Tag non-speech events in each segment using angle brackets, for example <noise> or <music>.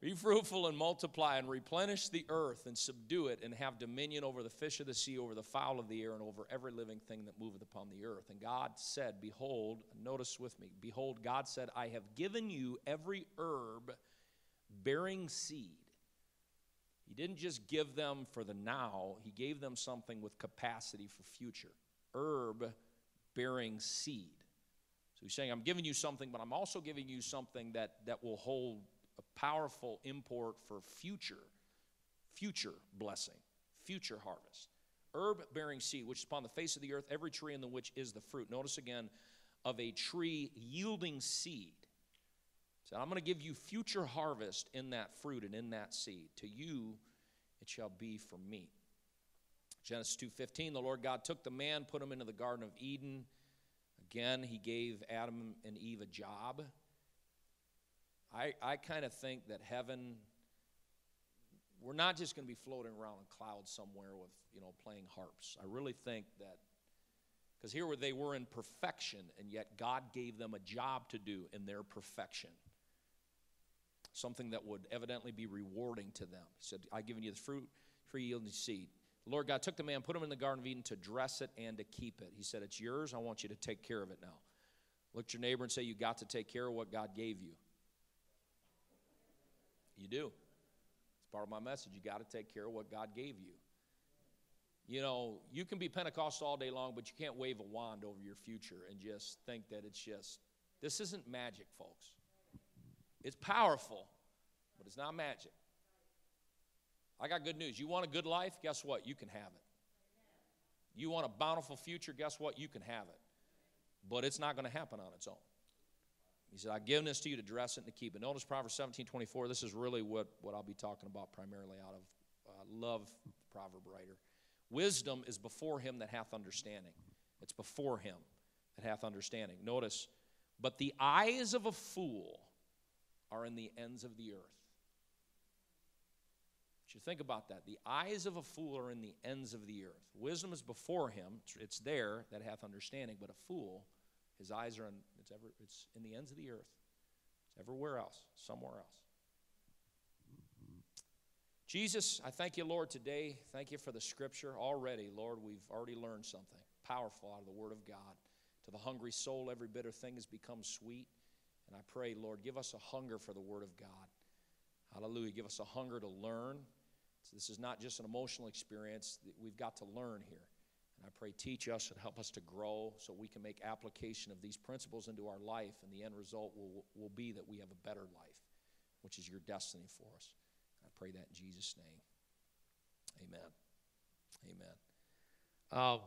Be fruitful and multiply and replenish the earth and subdue it and have dominion over the fish of the sea, over the fowl of the air, and over every living thing that moveth upon the earth. And God said, Behold, notice with me, behold, God said, I have given you every herb bearing seed. He didn't just give them for the now, He gave them something with capacity for future. Herb bearing seed. So He's saying, I'm giving you something, but I'm also giving you something that, that will hold a powerful import for future, future blessing, future harvest. Herb bearing seed, which is upon the face of the earth, every tree in the which is the fruit. Notice again, of a tree yielding seed. So I'm going to give you future harvest in that fruit and in that seed. To you it shall be for me. Genesis 2:15 the Lord God took the man put him into the garden of Eden again he gave Adam and Eve a job I, I kind of think that heaven, we're not just going to be floating around in clouds somewhere with, you know, playing harps. I really think that, because here where they were in perfection, and yet God gave them a job to do in their perfection. Something that would evidently be rewarding to them. He said, I've given you the fruit, tree yielding seed. The Lord God took the man, put him in the Garden of Eden to dress it and to keep it. He said, It's yours. I want you to take care of it now. Look at your neighbor and say, You got to take care of what God gave you. You do. It's part of my message. You got to take care of what God gave you. You know, you can be Pentecostal all day long, but you can't wave a wand over your future and just think that it's just, this isn't magic, folks. It's powerful, but it's not magic. I got good news. You want a good life? Guess what? You can have it. You want a bountiful future? Guess what? You can have it. But it's not going to happen on its own. He said, I've given this to you to dress it and to keep it. Notice Proverbs 17 24. This is really what, what I'll be talking about primarily out of uh, love proverb writer. Wisdom is before him that hath understanding. It's before him that hath understanding. Notice, but the eyes of a fool are in the ends of the earth. You think about that. The eyes of a fool are in the ends of the earth. Wisdom is before him, it's there that hath understanding, but a fool his eyes are on, it's, ever, it's in the ends of the earth. It's everywhere else, somewhere else. Jesus, I thank you, Lord, today. Thank you for the scripture. Already, Lord, we've already learned something powerful out of the Word of God. To the hungry soul, every bitter thing has become sweet. And I pray, Lord, give us a hunger for the Word of God. Hallelujah. Give us a hunger to learn. So this is not just an emotional experience. We've got to learn here. And I pray, teach us and help us to grow so we can make application of these principles into our life, and the end result will, will be that we have a better life, which is your destiny for us. I pray that in Jesus' name. Amen. Amen. Uh,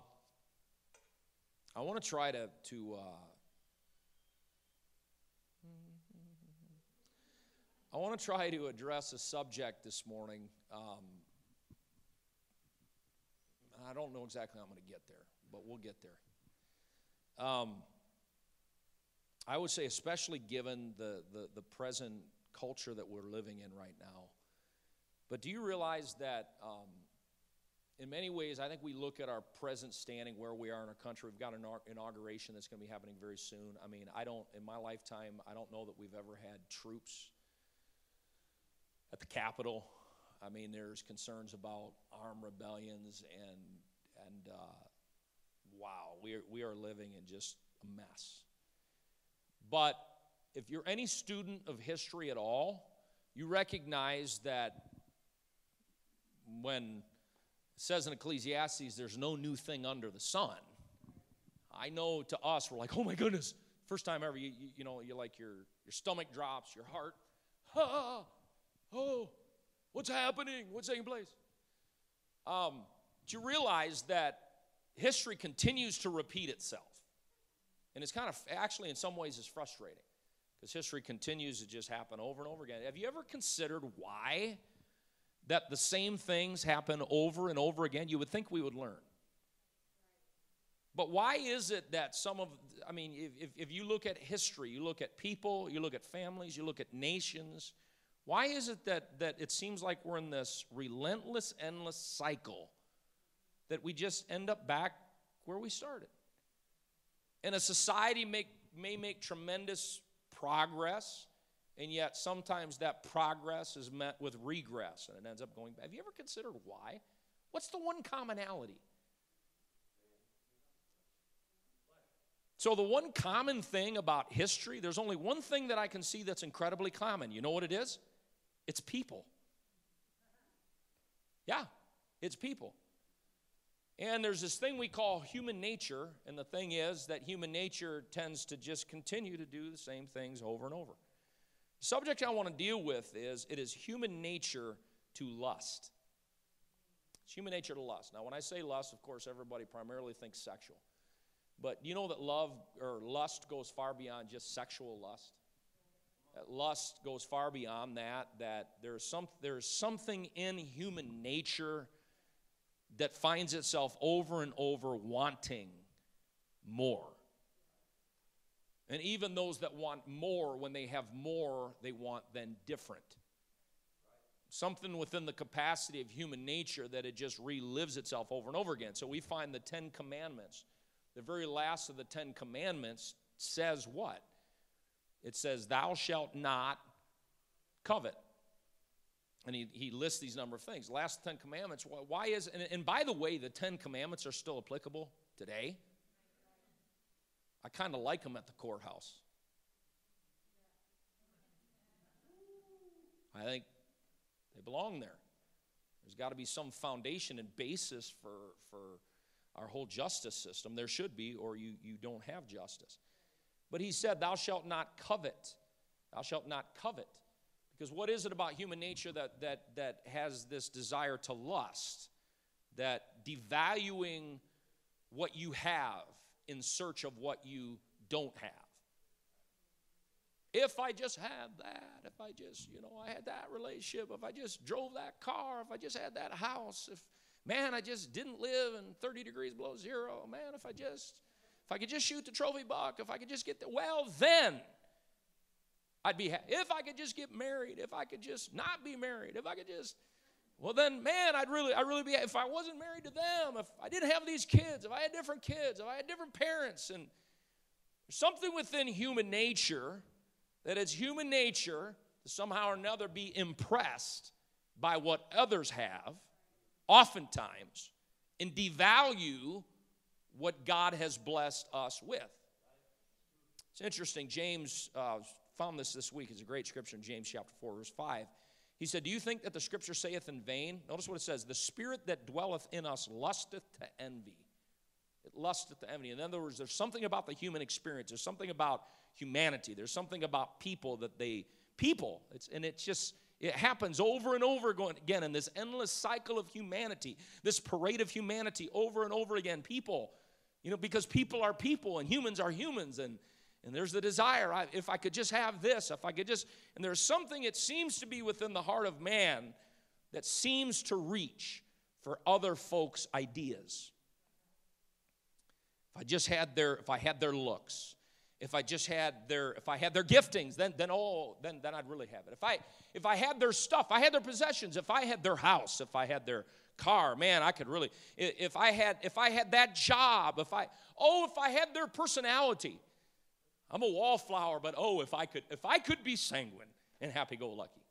I want to try to, to uh, I want to try to address a subject this morning um, I don't know exactly how I'm going to get there, but we'll get there. Um, I would say, especially given the, the, the, present culture that we're living in right now. But do you realize that um, in many ways, I think we look at our present standing where we are in our country. We've got an inauguration that's going to be happening very soon. I mean, I don't, in my lifetime, I don't know that we've ever had troops at the Capitol I mean, there's concerns about armed rebellions and and uh, wow, we are, we are living in just a mess. But if you're any student of history at all, you recognize that when it says in Ecclesiastes, there's no new thing under the sun. I know to us, we're like, oh my goodness, first time ever, you, you, you know, you like your, your stomach drops, your heart, ah, <laughs> oh, What's happening? What's taking place? Um, do you realize that history continues to repeat itself? And it's kind of actually, in some ways, is frustrating because history continues to just happen over and over again. Have you ever considered why that the same things happen over and over again? You would think we would learn. But why is it that some of, I mean, if, if you look at history, you look at people, you look at families, you look at nations, why is it that, that it seems like we're in this relentless, endless cycle that we just end up back where we started? And a society make, may make tremendous progress And yet, sometimes that progress is met with regress and it ends up going back. Have you ever considered why? What's the one commonality? So, the one common thing about history, there's only one thing that I can see that's incredibly common. You know what it is? It's people. Yeah, it's people. And there's this thing we call human nature, and the thing is that human nature tends to just continue to do the same things over and over. The subject I want to deal with is it is human nature to lust. It's human nature to lust. Now, when I say lust, of course, everybody primarily thinks sexual. But you know that love or lust goes far beyond just sexual lust? Lust goes far beyond that, that there's, some, there's something in human nature that finds itself over and over wanting more. And even those that want more, when they have more, they want then different. Something within the capacity of human nature that it just relives itself over and over again. So we find the Ten Commandments. The very last of the Ten Commandments says what? It says, Thou shalt not covet. And he, he lists these number of things. Last Ten Commandments, why is, and, and by the way, the Ten Commandments are still applicable today. I kind of like them at the courthouse. I think they belong there. There's got to be some foundation and basis for, for our whole justice system. There should be, or you, you don't have justice. But he said, Thou shalt not covet. Thou shalt not covet. Because what is it about human nature that, that, that has this desire to lust? That devaluing what you have in search of what you don't have. If I just had that, if I just, you know, I had that relationship, if I just drove that car, if I just had that house, if, man, I just didn't live in 30 degrees below zero, man, if I just, I could just shoot the trophy buck, if I could just get the, well, then I'd be happy. If I could just get married, if I could just not be married, if I could just, well then, man, I'd really, I'd really be, if I wasn't married to them, if I didn't have these kids, if I had different kids, if I had different parents, and something within human nature that it's human nature to somehow or another be impressed by what others have, oftentimes, and devalue what God has blessed us with. It's interesting. James uh, found this this week. It's a great scripture in James chapter 4, verse 5. He said, Do you think that the scripture saith in vain? Notice what it says The spirit that dwelleth in us lusteth to envy. It lusteth to envy. In other words, there's something about the human experience, there's something about humanity, there's something about people that they, people, it's, and it's just, it happens over and over again in this endless cycle of humanity, this parade of humanity over and over again. People, you know, because people are people and humans are humans, and and there's the desire I, if I could just have this, if I could just, and there's something it seems to be within the heart of man that seems to reach for other folks' ideas. If I just had their, if I had their looks, if I just had their, if I had their giftings, then then oh, then then I'd really have it. If I if I had their stuff, I had their possessions, if I had their house, if I had their car, man, I could really, if I had if I had that job, if I oh, if I had their personality. I'm a wallflower, but oh, if I could, if I could be sanguine and happy-go-lucky.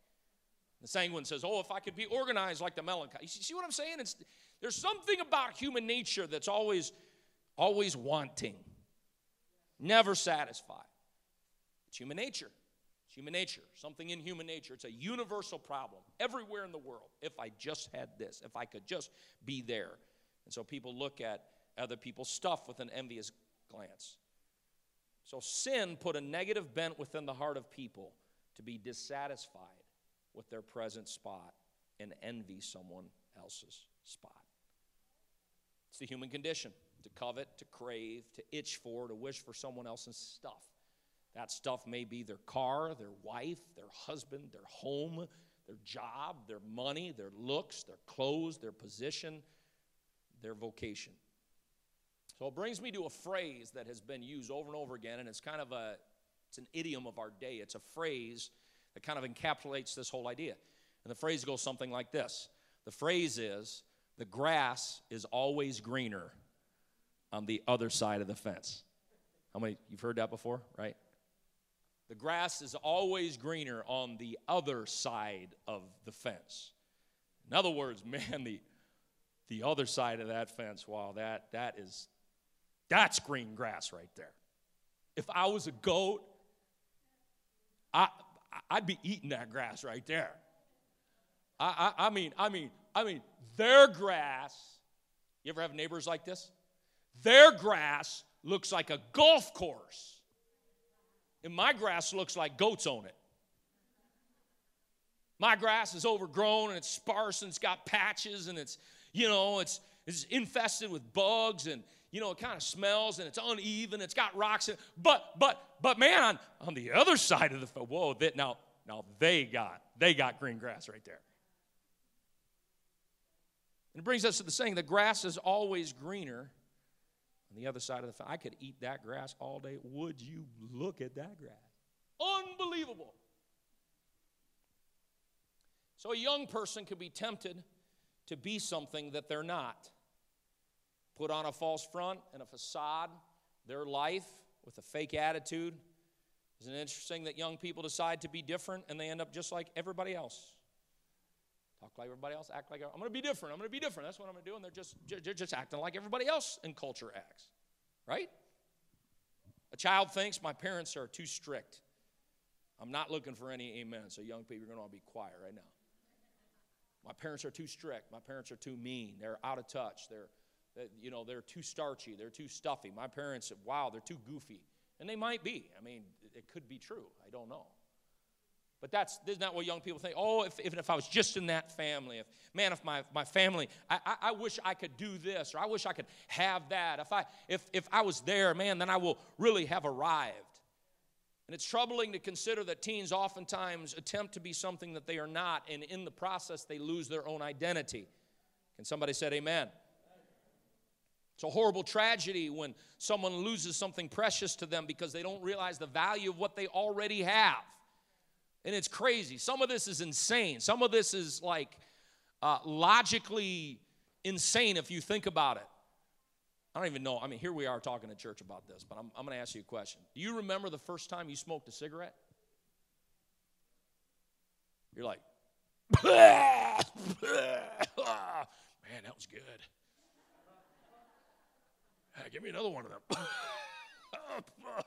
The sanguine says, oh, if I could be organized like the melancholy. You see what I'm saying? It's, there's something about human nature that's always, always wanting, never satisfied. It's human nature. It's human nature. Something in human nature. It's a universal problem everywhere in the world. If I just had this, if I could just be there. And so people look at other people's stuff with an envious glance. So sin put a negative bent within the heart of people to be dissatisfied with their present spot and envy someone else's spot. It's the human condition to covet, to crave, to itch for, to wish for someone else's stuff. That stuff may be their car, their wife, their husband, their home, their job, their money, their looks, their clothes, their position, their vocation. So it brings me to a phrase that has been used over and over again, and it's kind of a it's an idiom of our day. It's a phrase that kind of encapsulates this whole idea. And the phrase goes something like this. The phrase is the grass is always greener on the other side of the fence. How many you've heard that before, right? The grass is always greener on the other side of the fence. In other words, <laughs> man, the the other side of that fence, wow, that that is that's green grass right there. If I was a goat, I I'd be eating that grass right there. I, I, I mean, I mean, I mean, their grass. You ever have neighbors like this? Their grass looks like a golf course. And my grass looks like goats on it. My grass is overgrown and it's sparse and it's got patches and it's, you know, it's, it's infested with bugs and, you know, it kind of smells and it's uneven. It's got rocks in. But, but, but man, on, on the other side of the, whoa, that, now, now they got, they got green grass right there. And it brings us to the saying the grass is always greener on the other side of the fence. I could eat that grass all day. Would you look at that grass? Unbelievable. So a young person could be tempted to be something that they're not. Put on a false front and a facade, their life with a fake attitude. Isn't it interesting that young people decide to be different and they end up just like everybody else? Talk like everybody else, act like I'm going to be different. I'm going to be different. That's what I'm going to do. And they're just, they're just acting like everybody else in culture acts, right? A child thinks my parents are too strict. I'm not looking for any amen. So, young people, you're going to all be quiet right now. My parents are too strict. My parents are too mean. They're out of touch. They're, you know, they're too starchy. They're too stuffy. My parents, wow, they're too goofy. And they might be. I mean, it could be true. I don't know. But that's this isn't what young people think? Oh, if, if, if I was just in that family, if man, if my, my family, I, I, I, wish I could do this, or I wish I could have that. If I if if I was there, man, then I will really have arrived. And it's troubling to consider that teens oftentimes attempt to be something that they are not, and in the process they lose their own identity. Can somebody say amen? It's a horrible tragedy when someone loses something precious to them because they don't realize the value of what they already have. And it's crazy. Some of this is insane. Some of this is like uh, logically insane if you think about it. I don't even know. I mean, here we are talking to church about this, but I'm, I'm going to ask you a question. Do you remember the first time you smoked a cigarette? You're like, <laughs> man, that was good. Hey, give me another one of them. <laughs>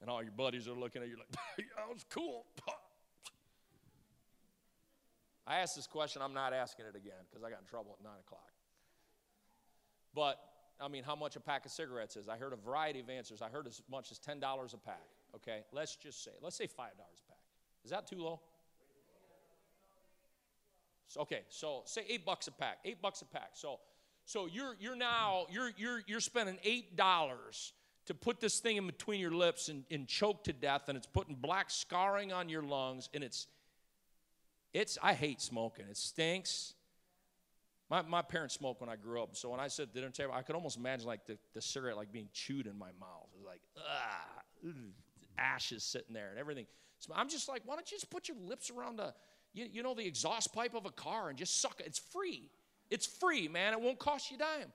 and all your buddies are looking at you like, <laughs> that was cool. I asked this question, I'm not asking it again because I got in trouble at 9 o'clock. But, I mean, how much a pack of cigarettes is? I heard a variety of answers. I heard as much as $10 a pack. Okay, let's just say, let's say $5 a pack. Is that too low? So, okay, so say eight bucks a pack. Eight bucks a pack. So, so you're you're now you're you're you're spending eight dollars to put this thing in between your lips and, and choke to death, and it's putting black scarring on your lungs, and it's it's, I hate smoking. It stinks. My, my parents smoked when I grew up. So when I said dinner table, I could almost imagine like the, the cigarette like being chewed in my mouth. It's like, ah, ashes sitting there and everything. So I'm just like, why don't you just put your lips around a, you, you know, the exhaust pipe of a car and just suck it? It's free. It's free, man. It won't cost you a dime.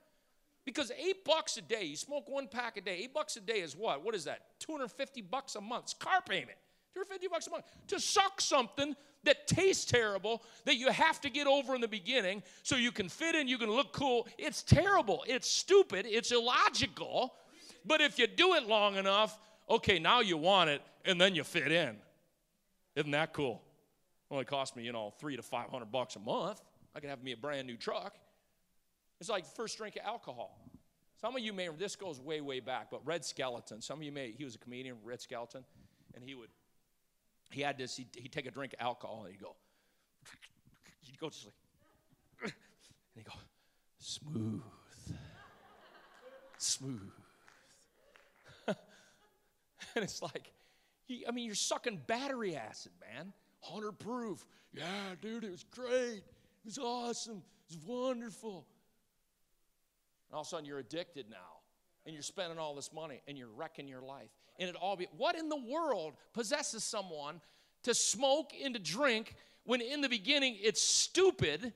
Because eight bucks a day, you smoke one pack a day. Eight bucks a day is what? What is that? 250 bucks a month. It's car payment. 250 bucks a month to suck something that tastes terrible that you have to get over in the beginning so you can fit in, you can look cool. It's terrible. It's stupid. It's illogical. But if you do it long enough, okay, now you want it and then you fit in. Isn't that cool? Only cost me, you know, three to five hundred bucks a month. I could have me a brand new truck. It's like first drink of alcohol. Some of you may, this goes way, way back, but Red Skelton, some of you may, he was a comedian, Red Skelton, and he would he had this, he'd, he'd take a drink of alcohol and he'd go, he'd go just like, and he'd go, smooth, smooth. <laughs> and it's like, I mean, you're sucking battery acid, man. 100 proof. Yeah, dude, it was great. It was awesome. It was wonderful. And all of a sudden, you're addicted now. And you're spending all this money and you're wrecking your life and it all be what in the world possesses someone to smoke and to drink when in the beginning it's stupid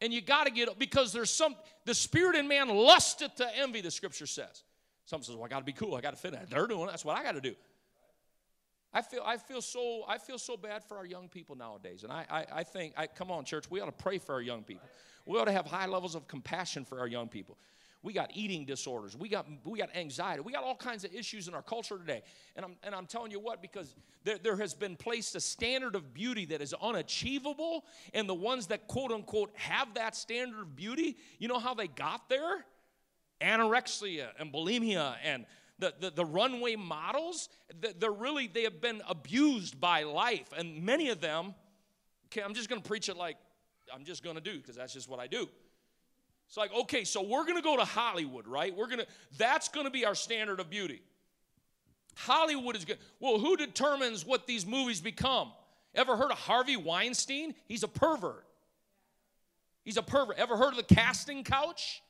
and you got to get because there's some the spirit in man lusted to envy the scripture says some says well i got to be cool i got to fit in they're doing it. that's what i got to do I feel, I feel so I feel so bad for our young people nowadays. And I, I, I think, I, come on, church, we ought to pray for our young people. We ought to have high levels of compassion for our young people. We got eating disorders. We got, we got anxiety. We got all kinds of issues in our culture today. And I'm, and I'm telling you what, because there, there has been placed a standard of beauty that is unachievable. And the ones that quote unquote have that standard of beauty, you know how they got there? Anorexia and bulimia and the, the, the runway models, they're really, they have been abused by life. And many of them, okay, I'm just going to preach it like I'm just going to do because that's just what I do. It's like, okay, so we're going to go to Hollywood, right? We're going to, that's going to be our standard of beauty. Hollywood is good. Well, who determines what these movies become? Ever heard of Harvey Weinstein? He's a pervert. He's a pervert. Ever heard of the casting couch?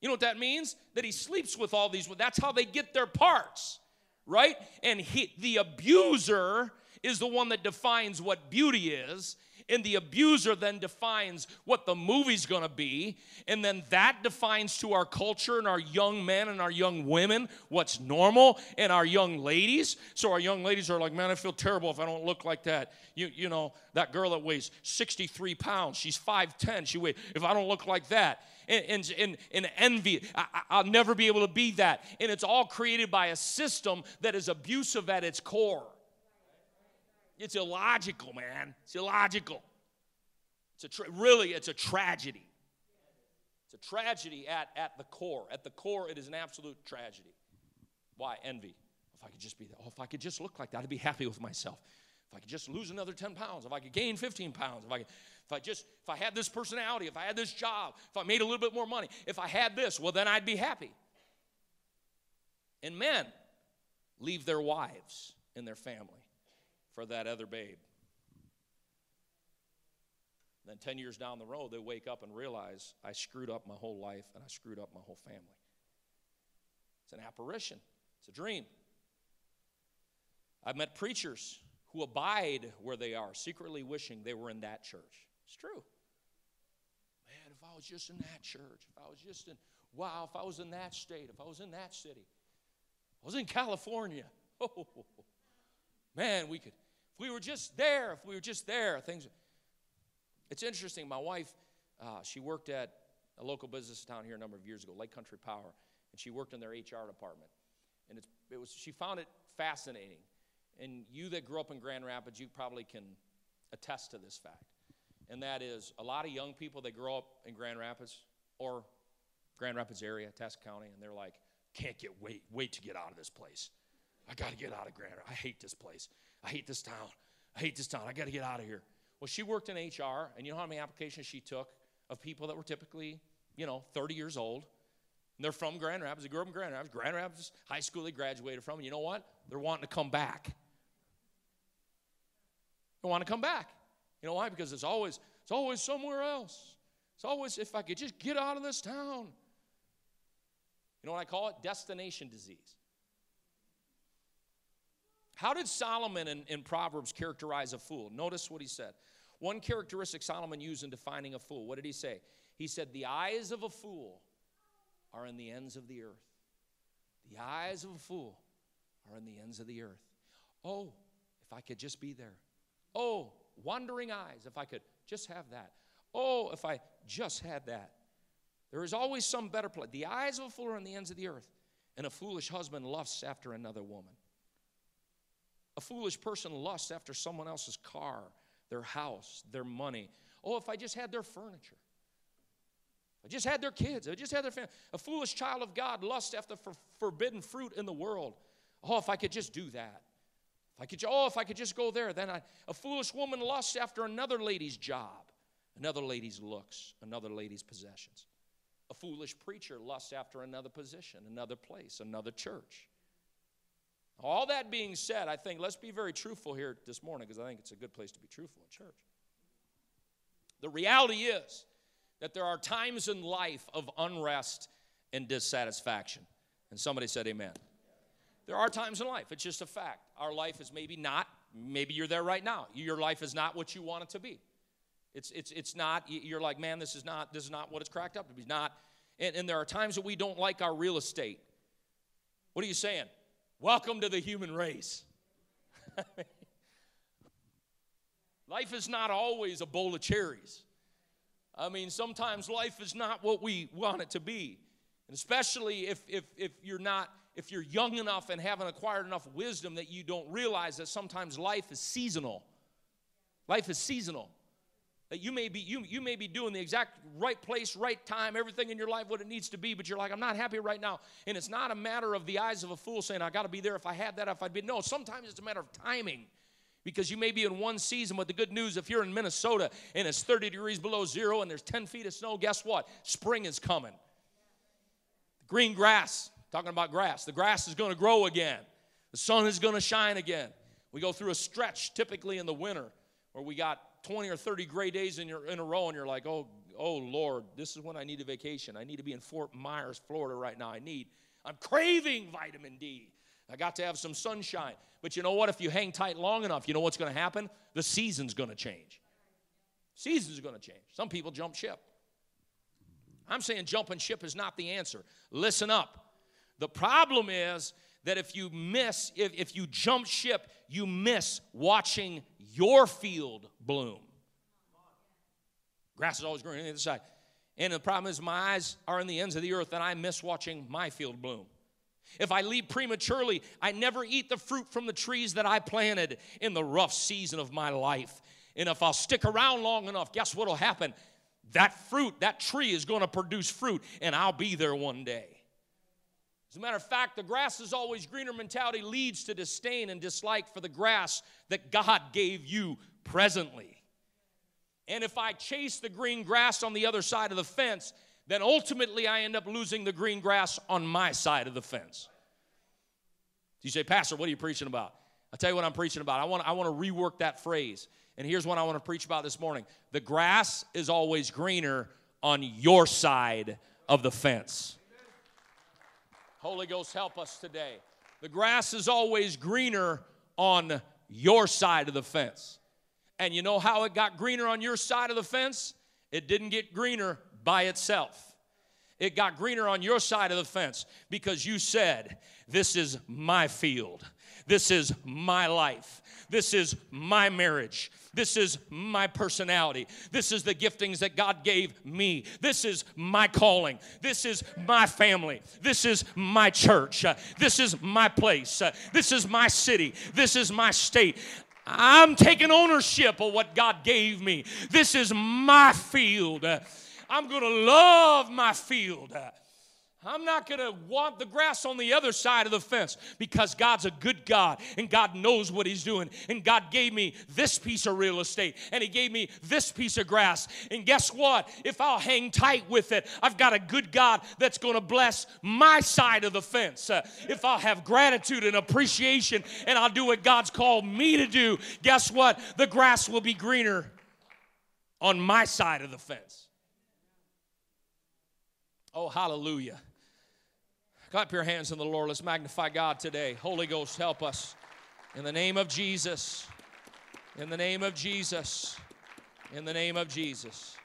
You know what that means? That he sleeps with all these. That's how they get their parts, right? And he, the abuser is the one that defines what beauty is, and the abuser then defines what the movie's gonna be. And then that defines to our culture and our young men and our young women what's normal and our young ladies. So our young ladies are like, man, I feel terrible if I don't look like that. You, you know, that girl that weighs 63 pounds, she's 5'10. She weighs, if I don't look like that. And, and, and, envy, I, I'll never be able to be that. And it's all created by a system that is abusive at its core. It's illogical, man. It's illogical. It's a tra- really, it's a tragedy. It's a tragedy at, at the core. At the core, it is an absolute tragedy. Why? Envy. If I could just be that, oh, if I could just look like that, I'd be happy with myself. If I could just lose another 10 pounds, if I could gain 15 pounds, if I could, if I just, if I had this personality, if I had this job, if I made a little bit more money, if I had this, well, then I'd be happy. And men leave their wives and their family for that other babe. Then 10 years down the road, they wake up and realize I screwed up my whole life and I screwed up my whole family. It's an apparition, it's a dream. I've met preachers who abide where they are, secretly wishing they were in that church. It's true. Man, if I was just in that church, if I was just in, wow, if I was in that state, if I was in that city, I was in California. <laughs> Oh, man, we could, if we were just there, if we were just there, things. It's interesting. My wife, uh, she worked at a local business town here a number of years ago, Lake Country Power, and she worked in their HR department. And it was, she found it fascinating. And you that grew up in Grand Rapids, you probably can attest to this fact. And that is a lot of young people that grow up in Grand Rapids or Grand Rapids area, Itasca County, and they're like, can't get wait, wait to get out of this place. I got to get out of Grand. Rapids. I hate this place. I hate this town. I hate this town. I got to get out of here. Well, she worked in HR, and you know how many applications she took of people that were typically, you know, 30 years old. And they're from Grand Rapids. They grew up in Grand Rapids. Grand Rapids High School they graduated from. And you know what? They're wanting to come back. They want to come back. You know why? Because it's always, it's always somewhere else. It's always, if I could just get out of this town. You know what I call it? Destination disease. How did Solomon in, in, Proverbs characterize a fool? Notice what he said. One characteristic Solomon used in defining a fool. What did he say? He said, The eyes of a fool are in the ends of the earth. The eyes of a fool are in the ends of the earth. Oh, if I could just be there. Oh, wandering eyes, if I could just have that. Oh, if I just had that. There is always some better place. The eyes of a fool are in the ends of the earth, and a foolish husband lusts after another woman. A foolish person lusts after someone else's car, their house, their money. Oh, if I just had their furniture. I just had their kids. I just had their family. A foolish child of God lusts after for forbidden fruit in the world. Oh, if I could just do that. If I could, oh, if I could just go there, then I, a foolish woman lusts after another lady's job, another lady's looks, another lady's possessions. A foolish preacher lusts after another position, another place, another church. All that being said, I think let's be very truthful here this morning because I think it's a good place to be truthful in church. The reality is that there are times in life of unrest and dissatisfaction. And somebody said, Amen. There are times in life, it's just a fact. Our life is maybe not, maybe you're there right now. Your life is not what you want it to be. It's, it's, it's not, you're like, man, this is not, this is not what it's cracked up to be. Not, and, and there are times that we don't like our real estate. What are you saying? Welcome to the human race. <laughs> life is not always a bowl of cherries. I mean, sometimes life is not what we want it to be. And especially if, if, if you're not, if you're young enough and haven't acquired enough wisdom that you don't realize that sometimes life is seasonal. Life is seasonal. You may be you, you may be doing the exact right place, right time, everything in your life what it needs to be, but you're like, I'm not happy right now. And it's not a matter of the eyes of a fool saying, I gotta be there if I had that, if I'd be no, sometimes it's a matter of timing because you may be in one season, but the good news if you're in Minnesota and it's 30 degrees below zero and there's 10 feet of snow, guess what? Spring is coming. Green grass, talking about grass, the grass is going to grow again. The sun is going to shine again. We go through a stretch typically in the winter where we got 20 or 30 gray days in, your, in a row and you're like, oh, oh Lord, this is when I need a vacation. I need to be in Fort Myers, Florida right now. I need, I'm craving vitamin D. I got to have some sunshine. But you know what? If you hang tight long enough, you know what's going to happen? The season's going to change. Season's going to change. Some people jump ship. I'm saying jumping ship is not the answer. Listen up. The problem is that if you miss, if, if you jump ship, you miss watching your field bloom. Grass is always green on the other side. And the problem is, my eyes are in the ends of the earth, and I miss watching my field bloom. If I leave prematurely, I never eat the fruit from the trees that I planted in the rough season of my life. And if I'll stick around long enough, guess what will happen? That fruit, that tree is going to produce fruit, and I'll be there one day. As a matter of fact, the grass is always greener mentality leads to disdain and dislike for the grass that God gave you presently. And if I chase the green grass on the other side of the fence, then ultimately I end up losing the green grass on my side of the fence. You say, Pastor, what are you preaching about? I'll tell you what I'm preaching about. I want, I want to rework that phrase. And here's what I want to preach about this morning the grass is always greener on your side of the fence. Holy Ghost, help us today. The grass is always greener on your side of the fence. And you know how it got greener on your side of the fence? It didn't get greener by itself. It got greener on your side of the fence because you said, This is my field. This is my life. This is my marriage. This is my personality. This is the giftings that God gave me. This is my calling. This is my family. This is my church. Uh, this is my place. Uh, this is my city. This is my state. I'm taking ownership of what God gave me. This is my field. Uh, I'm going to love my field. I'm not going to want the grass on the other side of the fence because God's a good God and God knows what He's doing. And God gave me this piece of real estate and He gave me this piece of grass. And guess what? If I'll hang tight with it, I've got a good God that's going to bless my side of the fence. Uh, if I'll have gratitude and appreciation and I'll do what God's called me to do, guess what? The grass will be greener on my side of the fence. Oh, hallelujah. Clap your hands in the Lord. Let's magnify God today. Holy Ghost, help us. In the name of Jesus. In the name of Jesus. In the name of Jesus.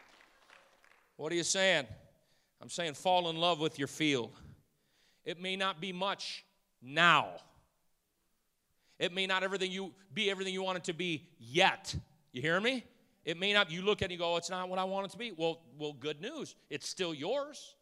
What are you saying? I'm saying fall in love with your field. It may not be much now. It may not everything you be everything you want it to be yet. You hear me? It may not you look at it and go, oh, it's not what I want it to be. Well, well, good news. It's still yours.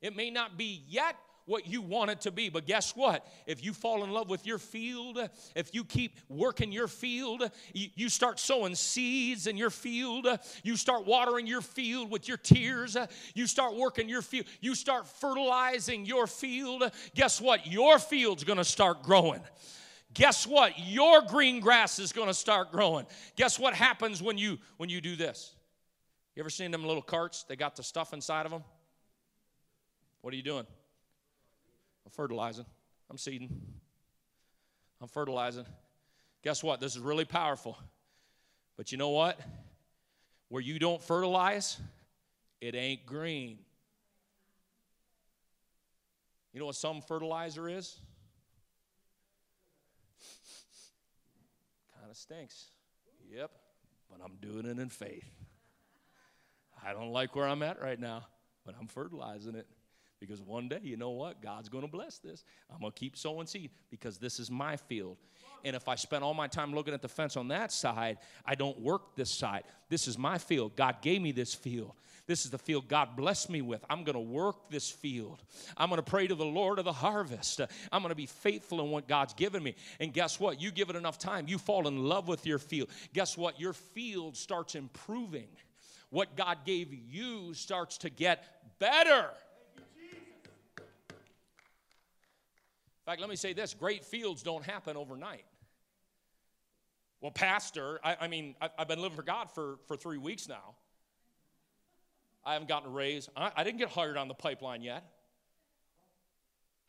It may not be yet what you want it to be. But guess what? If you fall in love with your field, if you keep working your field, you, start sowing seeds in your field, you start watering your field with your tears, you start working your field, you start fertilizing your field, guess what? Your field's gonna start growing. Guess what? Your green grass is gonna start growing. Guess what happens when you when you do this? You ever seen them little carts? They got the stuff inside of them. What are you doing? Fertilizing. I'm seeding. I'm fertilizing. Guess what? This is really powerful. But you know what? Where you don't fertilize, it ain't green. You know what some fertilizer is? kind of stinks. Yep, but I'm doing it in faith. I don't like where I'm at right now, but I'm fertilizing it because one day, you know what? God's going to bless this. I'm going to keep sowing seed because this is my field. And if I spend all my time looking at the fence on that side, I don't work this side. This is my field. God gave me this field. This is the field God blessed me with. I'm going to work this field. I'm going to pray to the Lord of the harvest. I'm going to be faithful in what God's given me. And guess what? You give it enough time, you fall in love with your field. Guess what? Your field starts improving. What God gave you starts to get better. In fact, let me say this great fields don't happen overnight. Well, Pastor, I, I mean, I, have been living for God for, for three weeks now. I haven't gotten a raise. I, I didn't get hired on the pipeline yet.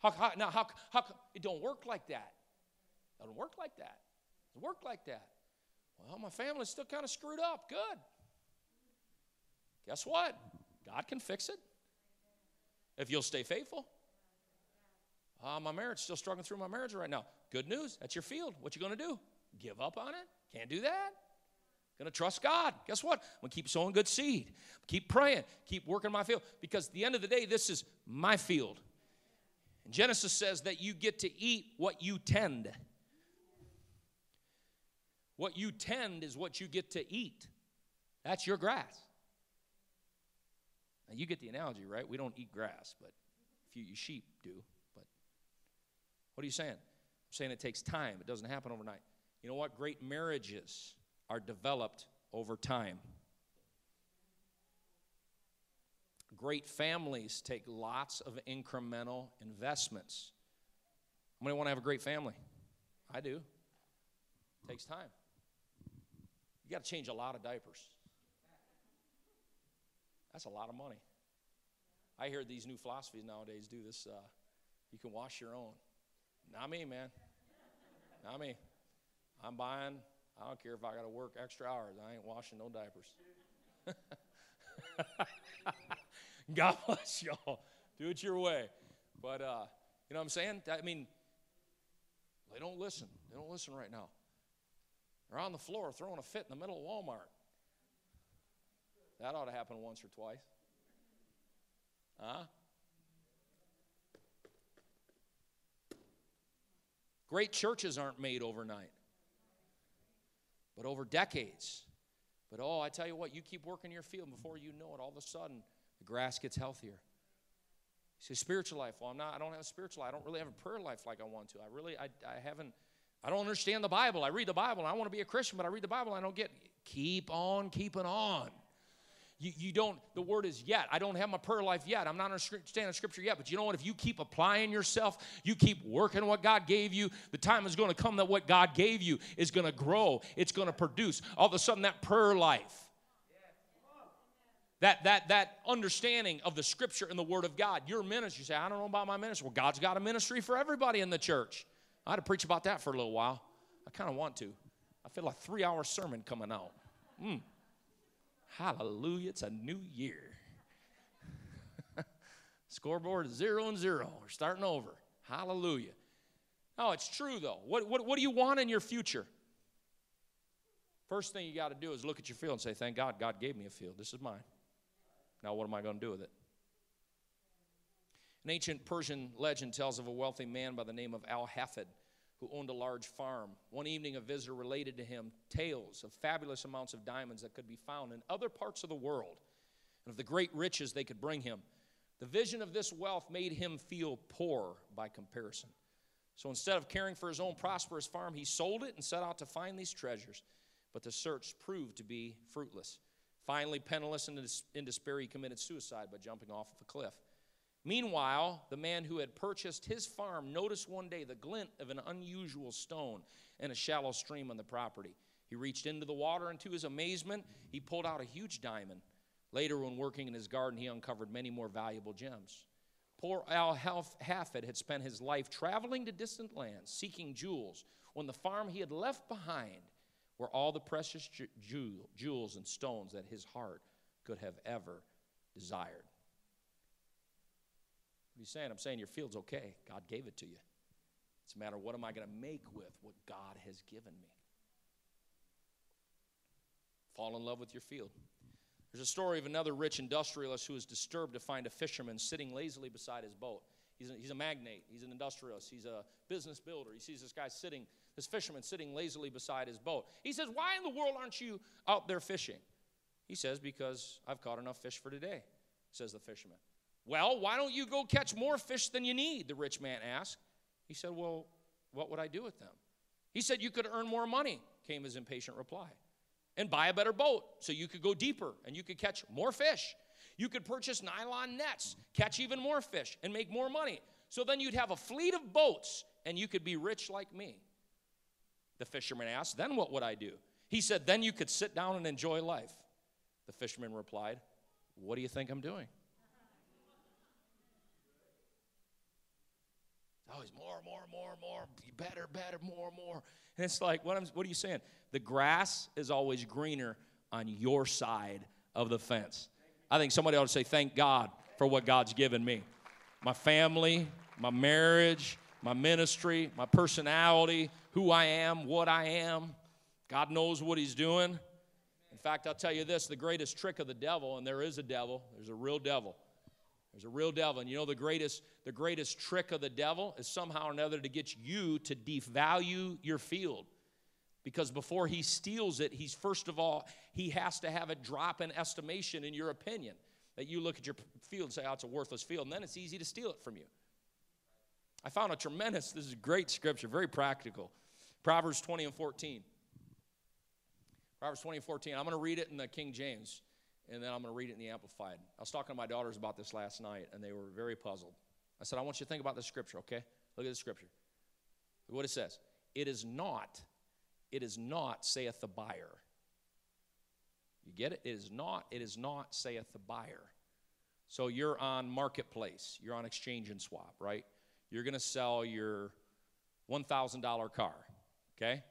How, how, now, how, how, it don't work like that. It doesn't work like that. It doesn't work like that. Well, my family's still kind of screwed up. Good. Guess what? God can fix it if you'll stay faithful. Uh, my marriage still struggling through my marriage right now. Good news. That's your field. What you to do? Give up on it? Can't do that. To trust God. Guess what? I'm to keep sowing good seed. Keep praying. Keep working my field. Because at the end of the day, this is my field. And Genesis says that you get to eat what you tend. What you tend is what you get to eat. That's your grass. Now, you get the analogy, right? We don't eat grass, but a few you sheep do. What are you saying? I'm saying it takes time, it doesn't happen overnight. You know what? Great marriages are developed over time. Great families take lots of incremental investments. How many want to have a great family? I do. It takes time. You got to change a lot of diapers. That's a lot of money. I hear these new philosophies nowadays do this. Uh, you can wash your own. Not me, man. Not me. I'm buying, I don't care if I got to work extra hours. I ain't washing no diapers. <laughs> God bless y'all. Do it your way. But, uh, you know what I'm saying? I mean, they don't listen. They don't listen right now. They're on the floor throwing a fit in the middle of Walmart. That ought to happen once or twice. Huh? Great churches aren't made overnight, but over decades. But oh, I tell you what, you keep working your field, before you know it, all of a sudden the grass gets healthier. You say spiritual life. Well, I'm not. I don't have a spiritual life. I don't really have a prayer life like I want to. I really, I, I haven't. I don't understand the Bible. I read the Bible. I want to be a Christian, but I read the Bible. I don't get. Keep on keeping on. You, you don't, the word is yet. I don't have my prayer life yet. I'm not understanding scripture yet. But you know what? If you keep applying yourself, you keep working what God gave you, the time is going to come that what God gave you is going to grow. It's going to produce. All of a sudden, that prayer life, that, that, that understanding of the scripture and the word of God, your ministry, you say, I don't know about my ministry. Well, God's got a ministry for everybody in the church. I had to preach about that for a little while. I kind of want to. I feel like three hour sermon coming out. Mm. Hallelujah, it's a new year. <laughs> Scoreboard zero and zero. We're starting over. Hallelujah. No, it's true though. What, what, what do you want in your future? First thing you got to do is look at your field and say, Thank God, God gave me a field. This is mine. Now, what am I going to do with it? An ancient Persian legend tells of a wealthy man by the name of Al Hafid who owned a large farm. One evening, a visitor related to him tales of fabulous amounts of diamonds that could be found in other parts of the world and of the great riches they could bring him. The vision of this wealth made him feel poor by comparison. So instead of caring for his own prosperous farm, he sold it and set out to find these treasures. But the search proved to be fruitless. Finally, penniless and in despair, he committed suicide by jumping off of a cliff. Meanwhile, the man who had purchased his farm noticed one day the glint of an unusual stone in a shallow stream on the property. He reached into the water, and to his amazement, he pulled out a huge diamond. Later, when working in his garden, he uncovered many more valuable gems. Poor Al Hafid had spent his life traveling to distant lands, seeking jewels, when the farm he had left behind were all the precious jewels and stones that his heart could have ever desired. What are you saying? I'm saying your field's okay. God gave it to you. It's a matter of what am I going to make with what God has given me. Fall in love with your field. There's a story of another rich industrialist who was disturbed to find a fisherman sitting lazily beside his boat. He's a, he's a magnate, he's an industrialist, he's a business builder. He sees this guy sitting, this fisherman sitting lazily beside his boat. He says, Why in the world aren't you out there fishing? He says, Because I've caught enough fish for today, says the fisherman. Well, why don't you go catch more fish than you need? The rich man asked. He said, Well, what would I do with them? He said, You could earn more money, came his impatient reply and buy a better boat so you could go deeper and you could catch more fish. You could purchase nylon nets, catch even more fish, and make more money. So then you'd have a fleet of boats and you could be rich like me. The fisherman asked, Then what would I do? He said, Then you could sit down and enjoy life. The fisherman replied, What do you think I'm doing? Oh, always more, more, more, more, better, better, more, more. And it's like, what, I'm, what are you saying? The grass is always greener on your side of the fence. I think somebody ought to say, Thank God for what God's given me. My family, my marriage, my ministry, my personality, who I am, what I am. God knows what He's doing. In fact, I'll tell you this the greatest trick of the devil, and there is a devil, there's a real devil. There's a real devil. And you know the greatest, the greatest trick of the devil is somehow or another to get you to devalue your field. Because before he steals it, he's first of all, he has to have it drop in estimation in your opinion. That you look at your field and say, oh, it's a worthless field, and then it's easy to steal it from you. I found a tremendous, this is great scripture, very practical. Proverbs 20 and 14. Proverbs 20 and 14. I'm going to read it in the King James, and then I'm going to read it in the Amplified. I was talking to my daughters about this last night, and they were very puzzled. I said, I want you to think about this scripture, okay? Look at the scripture. Look what it says. It is not it is not, saith the buyer. You get it? It is not, it is not, saith the buyer. So you're on marketplace, you're on exchange and swap, right? You're going to sell your $1,000 car, okay?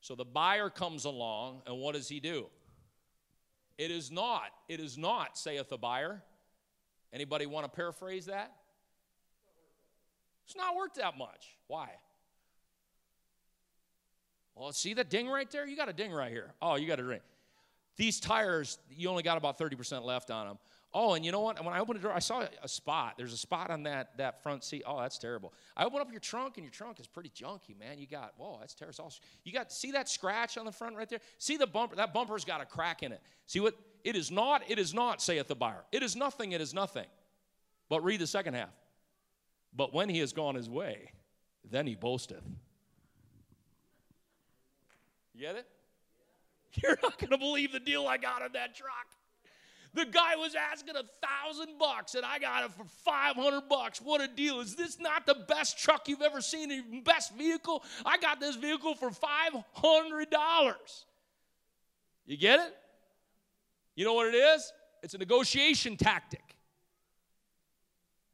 So the buyer comes along, and what does he do? It is not, it is not, saith the buyer. Anybody want to paraphrase that? It's not worth that much. Why? Well, see that ding right there? You got a ding right here. Oh, you got a ding. These tires, you only got about 30% left on them. Oh, and you know what? When I opened the door, I saw a spot. There's a spot on that, that front seat. Oh, that's terrible. I open up your trunk, and your trunk is pretty junky, man. You got, whoa, that's terrible. You got, see that scratch on the front right there? See the bumper? That bumper's got a crack in it. See what? It is not, it is not, saith the buyer. It is nothing, it is nothing. But read the second half. But when he has gone his way, then he boasteth. You get it? <laughs> You're not going to believe the deal I got on that truck. The guy was asking a thousand bucks, and I got it for 500 bucks. What a deal. Is this not the best truck you've ever seen? The best vehicle? I got this vehicle for $500. You get it? You know what it is? It's a negotiation tactic.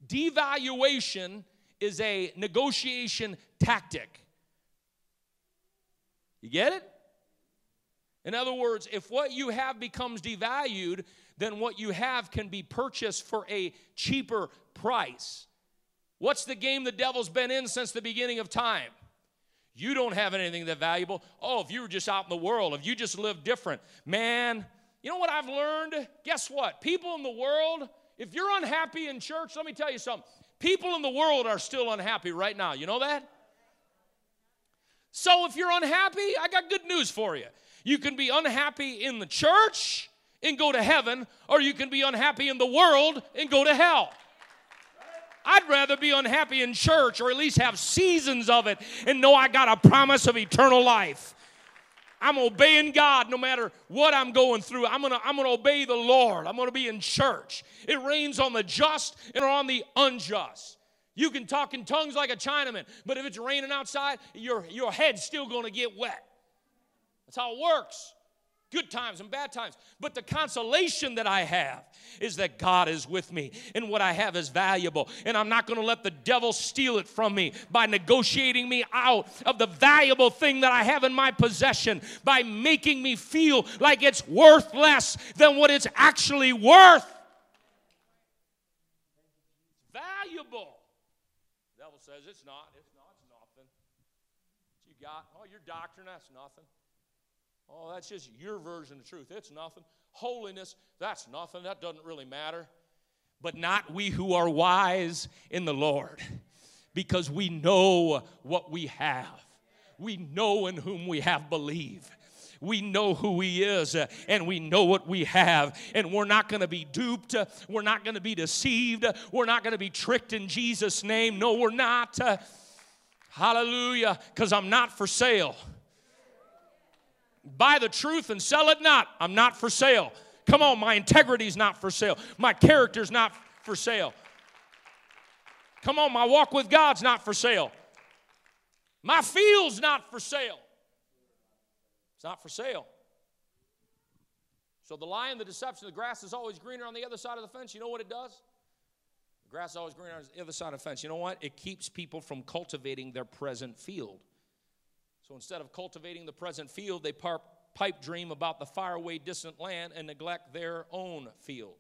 Devaluation is a negotiation tactic. You get it? In other words, if what you have becomes devalued, then what you have can be purchased for a cheaper price. What's the game the devil's been in since the beginning of time? You don't have anything that valuable. Oh, if you were just out in the world, if you just lived different, man, you know what I've learned? Guess what? People in the world, if you're unhappy in church, let me tell you something. People in the world are still unhappy right now. You know that? So if you're unhappy, I got good news for you. You can be unhappy in the church and go to heaven, or you can be unhappy in the world and go to hell. I'd rather be unhappy in church or at least have seasons of it and know I got a promise of eternal life. I'm obeying God no matter what I'm going through. I'm gonna, I'm gonna obey the Lord. I'm gonna be in church. It rains on the just and on the unjust. You can talk in tongues like a Chinaman, but if it's raining outside, your, your head's still gonna get wet. That's how it works. Good times and bad times. But the consolation that I have is that God is with me and what I have is valuable. And I'm not going to let the devil steal it from me by negotiating me out of the valuable thing that I have in my possession, by making me feel like it's worth less than what it's actually worth. Valuable. The devil says it's not, it's not, it's nothing. What you got? Oh, your doctrine, that's nothing. Oh, that's just your version of truth. It's nothing. Holiness, that's nothing. That doesn't really matter. But not we who are wise in the Lord, because we know what we have. We know in whom we have believed we know who He is uh, and we know what we have. And we're not going to be duped. We're not going to be deceived. We're not going to be tricked in Jesus' name. No, we're not. Hallelujah. Because I'm not for sale. Buy the truth and sell it not. I'm not for sale. Come on, my integrity's not for sale. My character's not for sale. Come on, my walk with God's not for sale. My field's not for sale. It's not for sale. So the lie and the deception, the grass is always greener on the other side of the fence. You know what it does? The grass is always greener on the other side of the fence. You know what? It keeps people from cultivating their present field. So instead of cultivating the present field, they pipe dream about the faraway distant land and neglect their own field.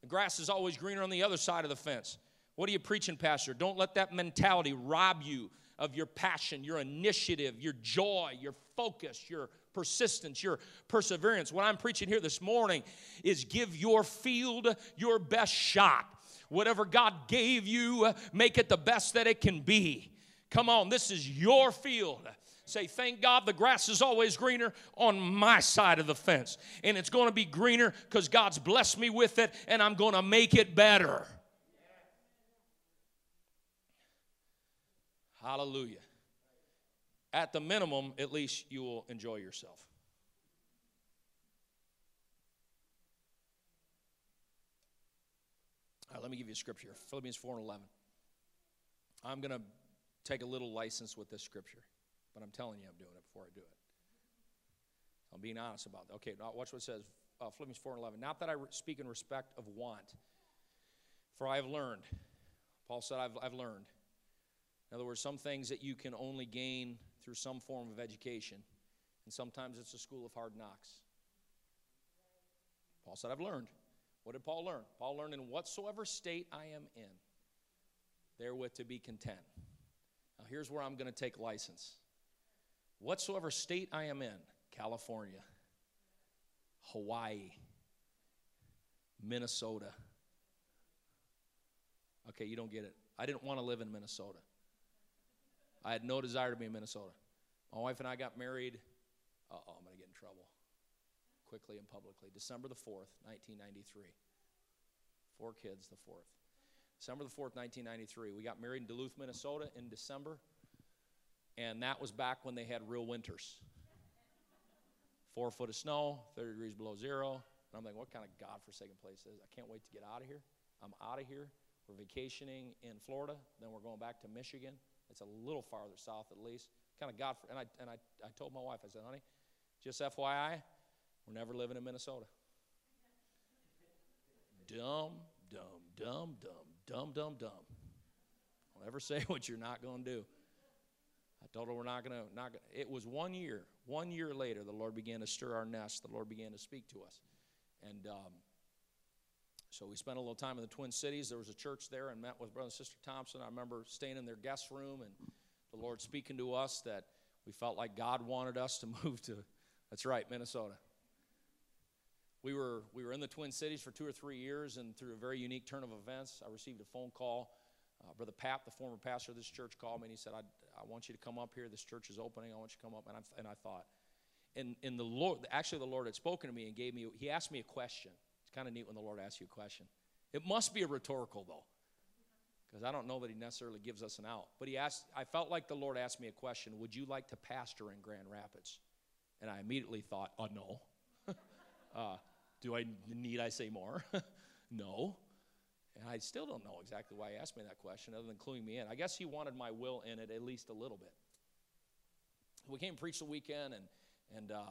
The grass is always greener on the other side of the fence. What are you preaching, Pastor? Don't let that mentality rob you of your passion, your initiative, your joy, your focus, your persistence, your perseverance. What I'm preaching here this morning is give your field your best shot. Whatever God gave you, make it the best that it can be. Come on, this is your field. Say, thank God the grass is always greener on my side of the fence. And it's going to be greener because God's blessed me with it and I'm going to make it better. Hallelujah. At the minimum, at least you will enjoy yourself. All right, let me give you a scripture. Philippians 4 and 11. I'm going to take a little license with this scripture, but I'm telling you I'm doing it before I do it. I'm being honest about that. Okay, now watch what it says. Uh, Philippians 4 and 11. Not that I speak in respect of want, for I have learned. Paul said, I've, I've learned in other words, some things that you can only gain through some form of education, and sometimes it's a school of hard knocks. Paul said, I've learned. What did Paul learn? Paul learned in whatsoever state I am in, therewith to be content. Now, here's where I'm going to take license. Whatsoever state I am in, California, Hawaii, Minnesota. Okay, you don't get it. I didn't want to live in Minnesota. I had no desire to be in Minnesota. My wife and I got married. oh, I'm going to get in trouble quickly and publicly. December the 4th, 1993. Four kids, the 4th. December the 4th, 1993. We got married in Duluth, Minnesota in December, and that was back when they had real winters. Four foot of snow, 30 degrees below zero. And I'm like, what kind of godforsaken place is this? I can't wait to get out of here. I'm out of here. We're vacationing in Florida, then we're going back to Michigan. It's a little farther south at least. Kind of got, and I, and I, I told my wife, I said, honey, just FYI, we're never living in Minnesota. dumb, dumb, dumb, dumb, dumb, dumb, dumb. Don't ever <laughs> say what you're not going to do. I told her we're not going to, not gonna, it was one year, one year later, the Lord began to stir our nest. The Lord began to speak to us. And um, so we spent a little time in the Twin Cities. There was a church there and met with Brother and Sister Thompson. I remember staying in their guest room and the Lord speaking to us that we felt like God wanted us to <laughs> move to, that's right, Minnesota. We were, we were in the Twin Cities for two or three years, and through a very unique turn of events, I received a phone call. Uh, Brother Pat, the former pastor of this church, called me and he said, I, I want you to come up here. This church is opening. I want you to come up. And I, and I thought, and, and the Lord, actually, the Lord had spoken to me and gave me, he asked me a question It's kind of neat when the Lord asks you a question. It must be a rhetorical, though, because I don't know that He necessarily gives us an out. But He asked, I felt like the Lord asked me a question Would you like to pastor in Grand Rapids? And I immediately thought, Oh, no. <laughs> uh, do I need I say more? <laughs> no. And I still don't know exactly why he asked me that question, other than cluing me in. I guess he wanted my will in it at least a little bit. We came and preached the weekend, and, and uh,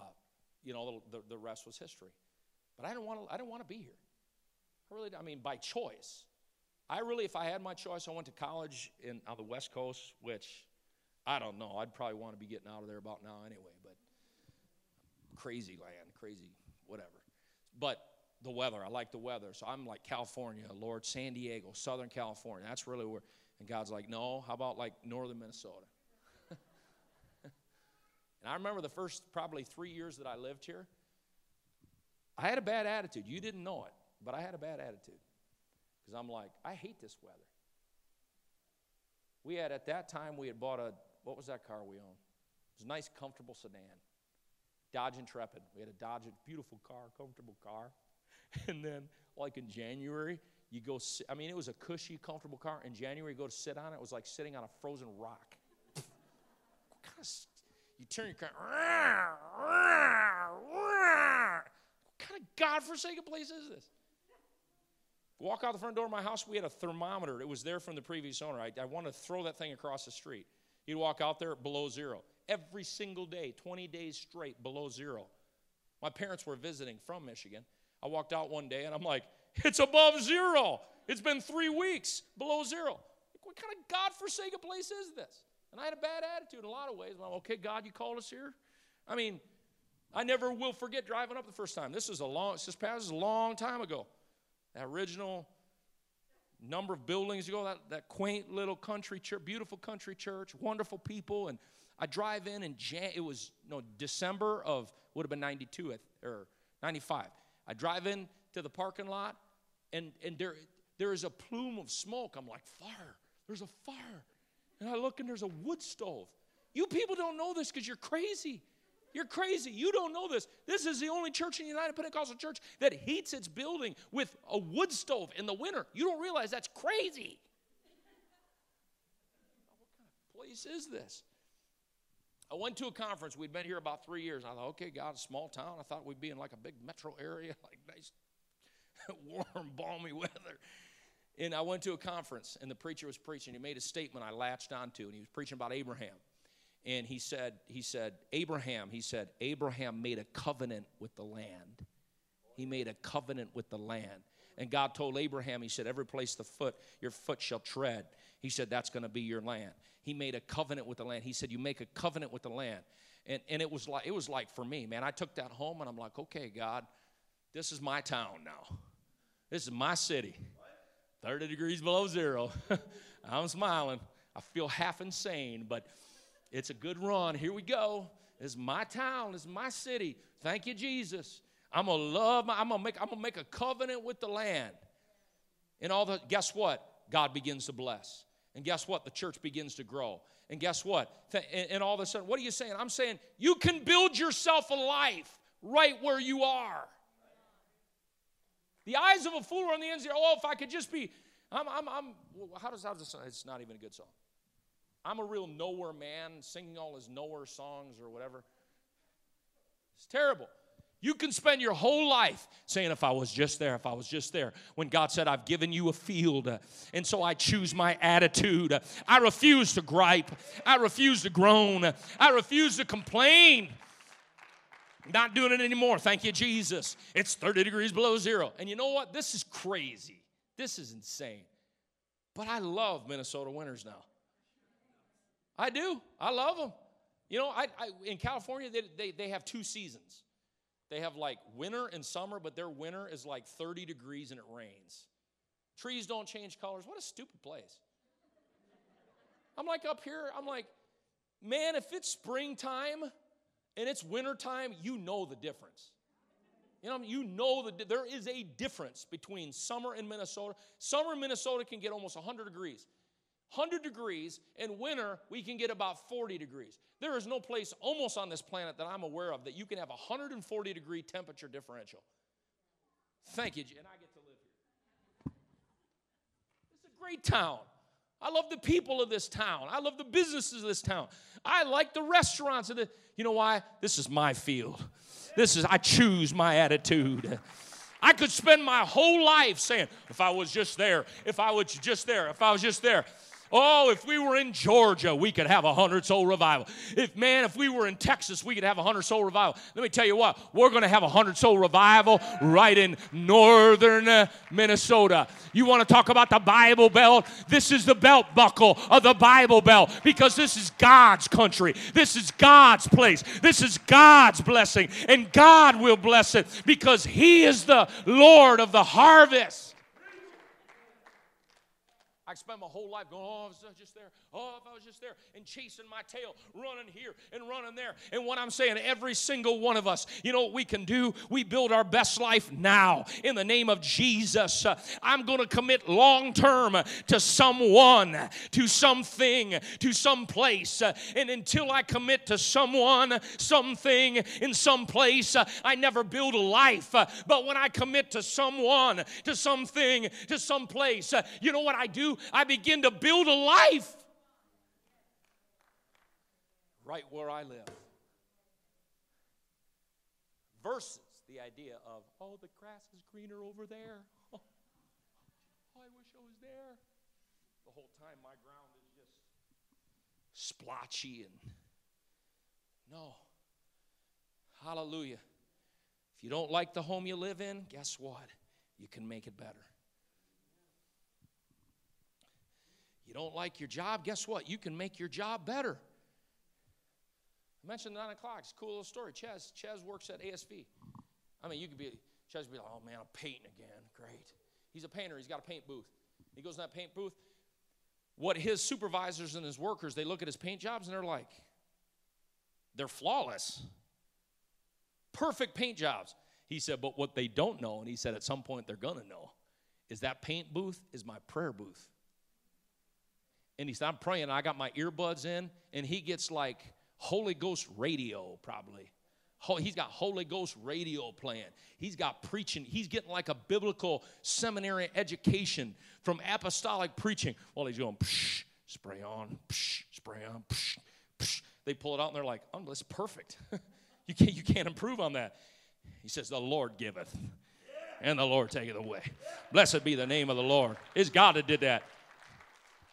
you know, the, the rest was history. But I don't want to, I don't want to be here. I really, I mean, by choice. I really, if I had my choice, I went to college in, on the West Coast, which I don't know. I'd probably want to be getting out of there about now anyway, but crazy land, crazy, whatever. But the weather, I like the weather. So I'm like California, Lord, San Diego, Southern California. That's really where, and God's like, no, how about like northern Minnesota? <laughs> And I remember the first probably three years that I lived here, I had a bad attitude. You didn't know it, but I had a bad attitude. Because I'm like, I hate this weather. We had, at that time, we had bought a, what was that car we owned? It was a nice, comfortable sedan. Dodge Intrepid. We had a Dodge, beautiful car, comfortable car. <laughs> And then, like in January, you go, I mean, it was a cushy, comfortable car. In January, you go to sit on it, it was like sitting on a frozen rock. <laughs> what kind of, you turn your car, what kind of godforsaken place is this? Walk out the front door of my house, we had a thermometer. It was there from the previous owner. I, I wanted to throw that thing across the street. You'd walk out there below zero. Every single day, 20 days straight, below zero. My parents were visiting from Michigan. I walked out one day and I'm like, it's above zero. It's been three weeks below zero. What kind of God-forsaken place is this? And I had a bad attitude in a lot of ways. I'm like, okay, God, you called us here. I mean, I never will forget driving up the first time. This is a long, this past is a long time ago. That original number of buildings ago, that, that quaint little country church, beautiful country church, wonderful people. And I drive in and Jan- it was no December of would have been 92 or 95. I drive in to the parking lot and, and there, there is a plume of smoke. I'm like, fire, there's a fire. And I look and there's a wood stove. You people don't know this because you're crazy. You're crazy. You don't know this. This is the only church in the United Pentecostal Church that heats its building with a wood stove in the winter. You don't realize that's crazy. what kind of place is this? I went to a conference. We'd been here about three years. I thought, okay, God, small town. I thought we'd be in like a big metro area, <laughs> like nice, <laughs> warm, balmy <laughs> weather. And I went to a conference, and the preacher was preaching. He made a statement I latched onto, and he was preaching about Abraham and he said he said abraham he said abraham made a covenant with the land he made a covenant with the land and god told abraham he said every place the foot your foot shall tread he said that's going to be your land he made a covenant with the land he said you make a covenant with the land and, and it was like it was like for me man i took that home and i'm like okay god this is my town now this is my city 30 degrees below zero <laughs> i'm smiling i feel half insane but it's a good run. Here we go. Is my town. Is my city. Thank you, Jesus. I'm gonna love my, I'm gonna make, I'm gonna make a covenant with the land. And all the guess what? God begins to bless. And guess what? The church begins to grow. And guess what? And all of a sudden, what are you saying? I'm saying you can build yourself a life right where you are. The eyes of a fool are on the ends of Oh, if I could just be, I'm, I'm, I'm how does, how does, it's not even a good song. I'm a real nowhere man singing all his nowhere songs or whatever. It's terrible. You can spend your whole life saying, if I was just there, if I was just there. When God said, I've given you a field, and so I choose my attitude. I refuse to gripe. I refuse to groan. I refuse to complain. Not doing it anymore. Thank you, Jesus. It's 30 degrees below zero. And you know what? This is crazy. This is insane. But I love Minnesota winters now. I do. I love them. You know, I, I in California, they, they, they have two seasons. They have like winter and summer, but their winter is like 30 degrees and it rains. Trees don't change colors. What a stupid place. I'm like up here, I'm like, man, if it's springtime and it's wintertime, you know the difference. You know, you know that there is a difference between summer in Minnesota. Summer in Minnesota can get almost 100 degrees. 100 degrees. In winter, we can get about 40 degrees. There is no place almost on this planet that I'm aware of that you can have a 140 degree temperature differential. Thank you, and I get to live here. It's a great town. I love the people of this town. I love the businesses of this town. I like the restaurants of the. You know why? This is my field. This is I choose my attitude. I could spend my whole life saying, if I was just there, if I was just there, if I was just there. Oh, if we were in Georgia, we could have a hundred soul revival. If man, if we were in Texas, we could have a hundred soul revival. Let me tell you what, we're going to have a hundred soul revival right in northern uh, Minnesota. You want to talk about the Bible Belt? This is the belt buckle of the Bible Belt because this is God's country. This is God's place. This is God's blessing, and God will bless it because He is the Lord of the harvest. I spent my whole life going, oh, if I was just there, oh, if I was just there, and chasing my tail, running here and running there. And what I'm saying, every single one of us, you know what we can do? We build our best life now in the name of Jesus. Uh, I'm going to commit long term to someone, to something, to some place. Uh, and until I commit to someone, something, in some place, uh, I never build a life. But when I commit to someone, to something, to some place, you know what I do? I begin to build a life right where I live. Versus the idea of, oh, the grass is greener over there. <laughs> Oh, I wish I was there. The whole time my ground is just splotchy and no. Hallelujah. If you don't like the home you live in, guess what? You can make it better. You don't like your job, guess what? You can make your job better. I mentioned nine o'clock. It's a cool little story. Chaz, Chaz works at ASV. I mean, you could be, Chaz would be like, oh man, I'm painting again. Great. He's a painter. He's got a paint booth. He goes in that paint booth. What his supervisors and his workers, they look at his paint jobs and they're like, they're flawless. Perfect paint jobs. He said, but what they don't know, and he said at some point they're gonna know, is that paint booth is my prayer booth. And he said, I'm praying, I got my earbuds in, and he gets like Holy Ghost radio, probably. He's got Holy Ghost radio playing. He's got preaching. He's getting like a biblical seminary education from apostolic preaching while he's going, psh, spray on, psh, spray on, psh, psh. They pull it out and they're like, oh, that's perfect. <laughs> you, can't, you can't improve on that. He says, The Lord giveth, and the Lord taketh away. Blessed be the name of the Lord. It's God that did that.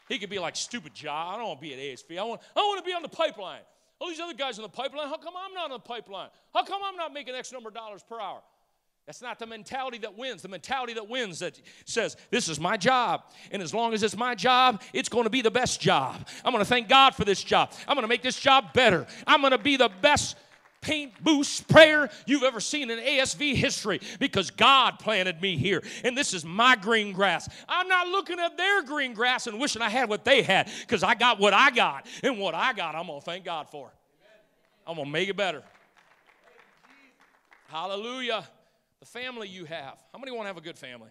He could be like stupid job. I don't want to be at ASV. I want, I want to be on the pipeline. All these other guys on the pipeline, how come I'm not on the pipeline? How come I'm not making X number of dollars per hour? That's not the mentality that wins. The mentality that wins that says, This is my job. And as long as it's my job, it's going to be the best job. I'm going to thank God for this job. I'm going to make this job better. I'm going to be the best paint boost sprayer you've ever seen in ASV history because God planted me here. And this is my green grass. I'm not looking at their green grass and wishing I had what they had because I got what I got. And what I got, I'm going to thank God for. I'm going to make it better. Hallelujah the family you have. How many want to have a good family?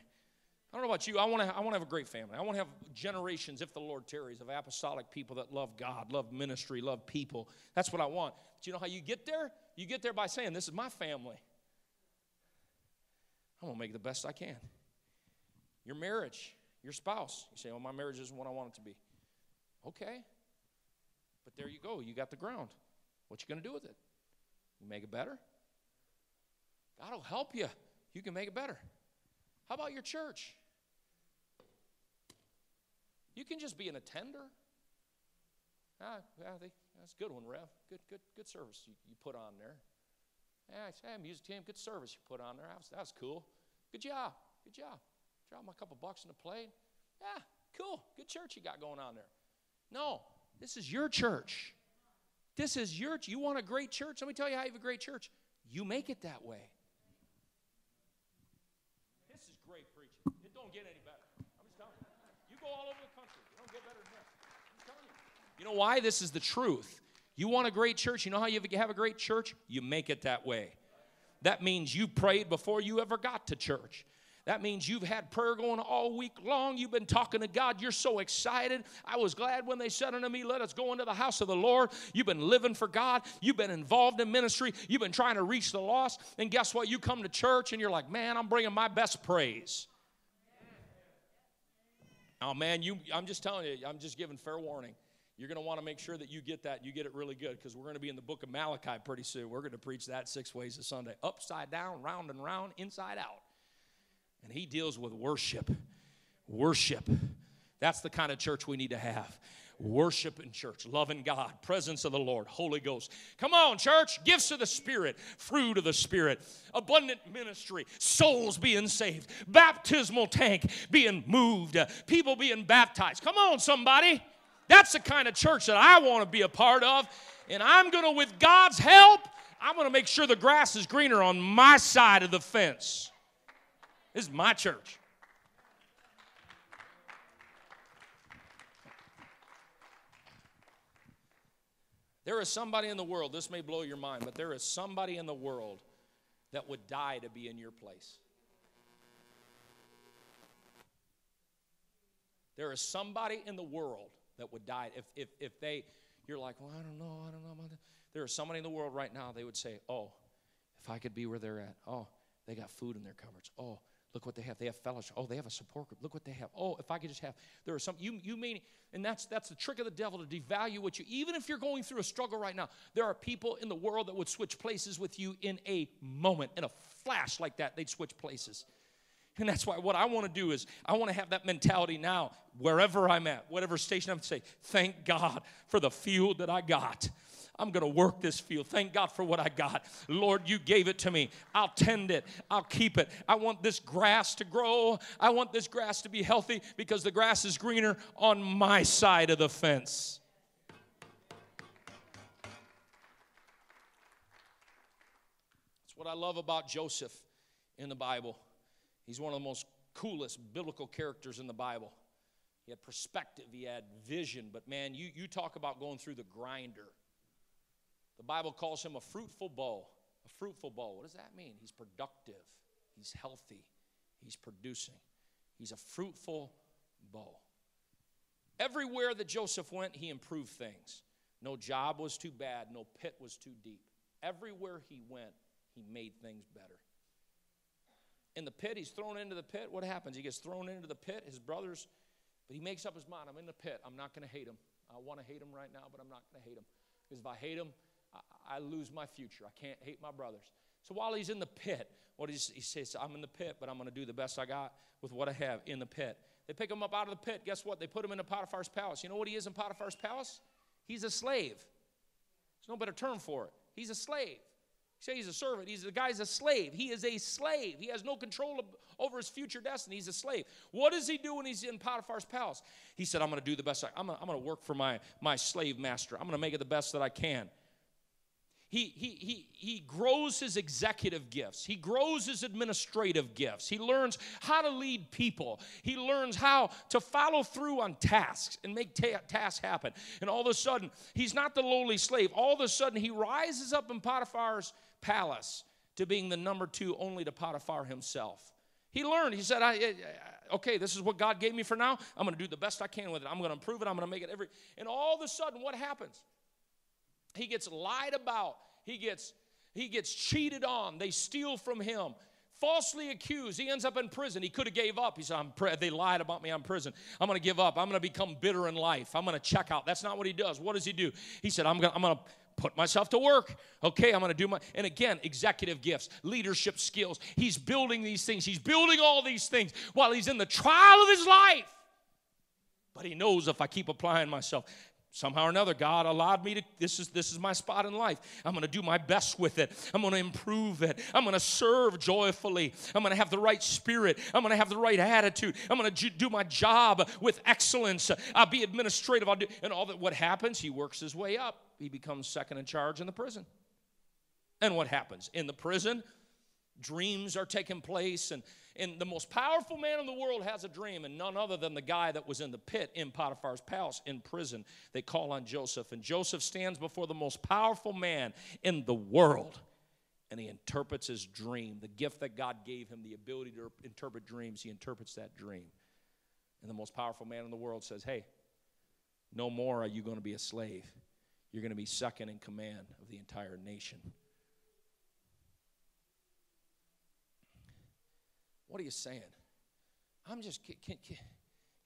I don't know about you. I want to. I want to have a great family. I want to have generations, if the Lord tarries, of apostolic people that love God, love ministry, love people. That's what I want. You know how you get there? You get there by saying, "This is my family." I'm gonna make the best I can. Your marriage, your spouse. You say, "Well, my marriage isn't what I want it to be." Okay, but there you go. You got the ground. What you gonna do with it? You make it better. God will help you. You can make it better. How about your church? You can just be an attender. Ah, yeah, they, that's a good one, Rev. Good, good, good service you, you put on there. Yeah, hey, music team, good service you put on there. That was, that was cool. Good job. Good job. Drop my couple bucks in the plate. Yeah, cool. Good church you got going on there. No, this is your church. This is your. You want a great church? Let me tell you how you have a great church. You make it that way. don't get any better. I'm just telling you. You go all over the country. You don't get better than this. I'm telling you. Know why? This is the truth. You want a great church. You know how you have a great church? You make it that way. That means you prayed before you ever got to church. That means you've had prayer going all week long. You've been talking to God. You're so excited. I was glad when they said unto me, Let us go into the house of the Lord. You've been living for God. You've been involved in ministry. You've been trying to reach the lost. And guess what? You come to church and you're like, Man, I'm bringing my best praise. Oh man, you I'm just telling you, I'm just giving fair warning. You're going to want to make sure that you get that, you get it really good, because we're going to be in the book of Malachi pretty soon. We're going to preach that six ways a Sunday upside down, round and round, inside out. And he deals with worship. Worship. That's the kind of church we need to have worship in church, loving God, presence of the Lord, Holy Ghost. Come on, church, gifts of the Spirit, fruit of the Spirit, abundant ministry, souls being saved, baptismal tank being moved, people being baptized. Come on, somebody. That's the kind of church that I want to be a part of. And I'm going to, with God's help, I'm going to make sure the grass is greener on my side of the fence. This is my church. There is somebody in the world, this may blow your mind, but there is somebody in the world that would die to be in your place. There is somebody in the world that would die if, if, if they, you're like, well, I don't know, I don't know. There is somebody in the world right now, they would say, oh, if I could be where they're at. Oh, they got food in their cupboards. Oh, look what they have. They have fellowship. Oh, they have a support group. Look what they have. Oh, if I could just have. There are some. You you mean, and that's that's the trick of the devil to devalue what you. Even if you're going through a struggle right now, there are people in the world that would switch places with you in a moment, in a flash like that. They'd switch places. And that's why what I want to do is I want to have that mentality now, wherever I'm at, whatever station I'm at, say, thank God for the field that I got. I'm going to work this field. Thank God for what I got. Lord, you gave it to me. I'll tend it. I'll keep it. I want this grass to grow. I want this grass to be healthy because the grass is greener on my side of the fence. That's what I love about Joseph in the Bible. He's one of the most coolest biblical characters in the Bible. He had perspective, he had vision, but man, you, you talk about going through the grinder. The Bible calls him a fruitful bough. A fruitful bough. What does that mean? He's productive, he's healthy, he's producing. He's a fruitful bough. Everywhere that Joseph went, he improved things. No job was too bad, no pit was too deep. Everywhere he went, he made things better. In the pit, he's thrown into the pit. What happens? He gets thrown into the pit. His brothers, but he makes up his mind I'm in the pit. I'm not going to hate him. I want to hate him right now, but I'm not going to hate him. Because if I hate him, I, I lose my future. I can't hate my brothers. So while he's in the pit, what he, he says, I'm in the pit, but I'm going to do the best I got with what I have in the pit. They pick him up out of the pit. Guess what? They put him in Potiphar's palace. You know what he is in Potiphar's palace? He's a slave. There's no better term for it. He's a slave. Say he's a servant. He's the guy's a slave. He is a slave. He has no control of, over his future destiny. He's a slave. What does he do when he's in Potiphar's palace? He said, I'm going to do the best I, I'm going to work for my, my slave master. I'm going to make it the best that I can. He, he, he, he grows his executive gifts. He grows his administrative gifts. He learns how to lead people. He learns how to follow through on tasks and make ta- tasks happen. And all of a sudden, he's not the lowly slave. All of a sudden, he rises up in Potiphar's palace to being the number two only to Potiphar himself. He learned. He said, I, I, okay, this is what God gave me for now. I'm going to do the best I can with it. I'm going to improve it. I'm going to make it every. And all of a sudden, what happens? He gets lied about. He gets he gets cheated on. They steal from him. Falsely accused. He ends up in prison. He could have gave up. He said, I'm pre- they lied about me. I'm prison. I'm going to give up. I'm going to become bitter in life. I'm going to check out. That's not what he does. What does he do? He said, I'm going I'm to put myself to work. Okay, I'm going to do my, and again, executive gifts, leadership skills. He's building these things. He's building all these things while he's in the trial of his life. But he knows if I keep applying myself, somehow or another god allowed me to this is this is my spot in life. I'm going to do my best with it. I'm going to improve it. I'm going to serve joyfully. I'm going to have the right spirit. I'm going to have the right attitude. I'm going to do my job with excellence. I'll be administrative. I'll do and all that what happens? He works his way up he becomes second in charge in the prison and what happens in the prison dreams are taking place and and the most powerful man in the world has a dream, and none other than the guy that was in the pit in Potiphar's palace in prison. They call on Joseph, and Joseph stands before the most powerful man in the world, and he interprets his dream. The gift that God gave him, the ability to interpret dreams, he interprets that dream. And the most powerful man in the world says, Hey, no more are you going to be a slave. You're going to be second in command of the entire nation. What are you saying? I'm just, can, can, can.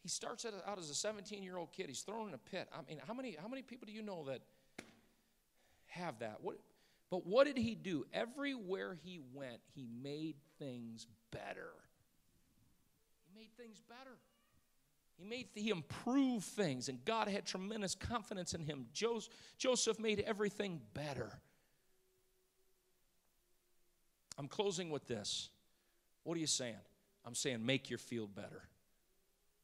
he starts out as a 17 year old kid. He's thrown in a pit. I mean, how many, how many people do you know that have that? What, but what did he do? Everywhere he went, he made things better. He made things better. He made he improved things, and God had tremendous confidence in him. Joseph made everything better. I'm closing with this. What are you saying? I'm saying make your field better.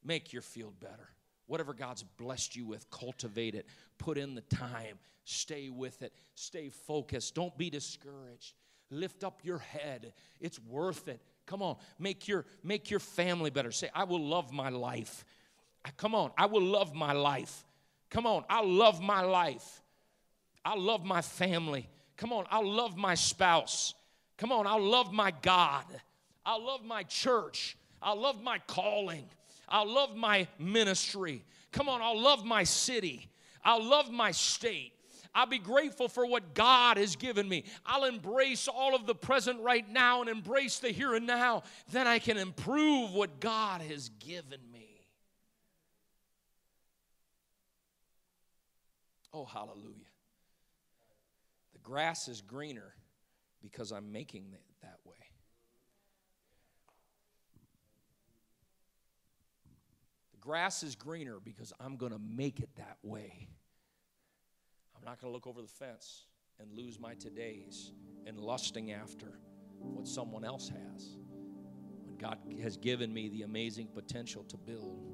Make your field better. Whatever God's blessed you with, cultivate it. Put in the time. Stay with it. Stay focused. Don't be discouraged. Lift up your head. It's worth it. Come on, make your make your family better. Say, I will love my life. Come on, I will love my life. Come on, I'll love my life. I'll love my family. Come on, I'll love my spouse. Come on, I'll love my God. I'll love my church. I'll love my calling. I'll love my ministry. Come on, I'll love my city. I'll love my state. I'll be grateful for what God has given me. I'll embrace all of the present right now and embrace the here and now. Then I can improve what God has given me. Oh, hallelujah. The grass is greener because I'm making it that way. The grass is greener because I'm going to make it that way. I'm not going to look over the fence and lose my todays and lusting after what someone else has. When God has given me the amazing potential to build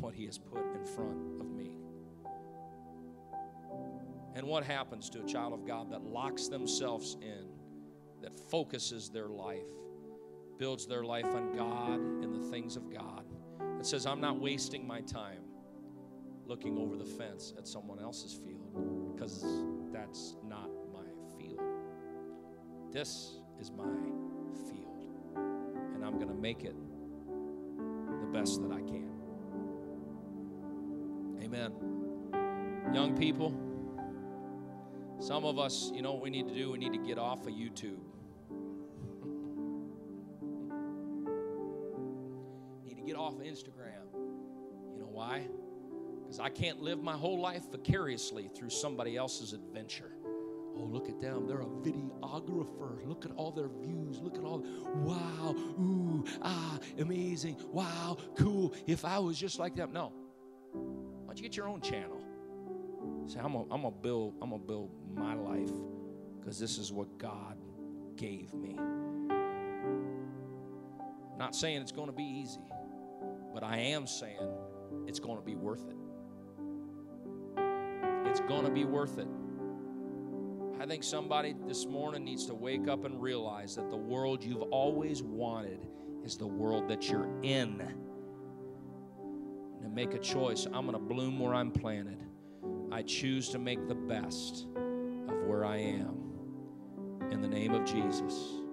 what He has put in front of me. And what happens to a child of God that locks themselves in, that focuses their life, builds their life on God and the things of God, that says, I'm not wasting my time looking over the fence at someone else's field because that's not my field. This is my field, and I'm going to make it the best that I can. Amen. Young people, some of us, you know what we need to do? We need to get off of YouTube. <laughs> need to get off of Instagram. You know why? Because I can't live my whole life vicariously through somebody else's adventure. Oh, look at them. They're a videographer. Look at all their views. Look at all. Wow. Ooh. Ah. Amazing. Wow. Cool. If I was just like them. No. Why don't you get your own channel? Say, I'm I'm gonna build, I'm gonna build my life because this is what God gave me. I'm not saying it's gonna be easy, but I am saying it's gonna be worth it. It's gonna be worth it. I think somebody this morning needs to wake up and realize that the world you've always wanted is the world that you're in. And make a choice. I'm going to bloom where I'm planted. I choose to make the best where I am. In the name of Jesus.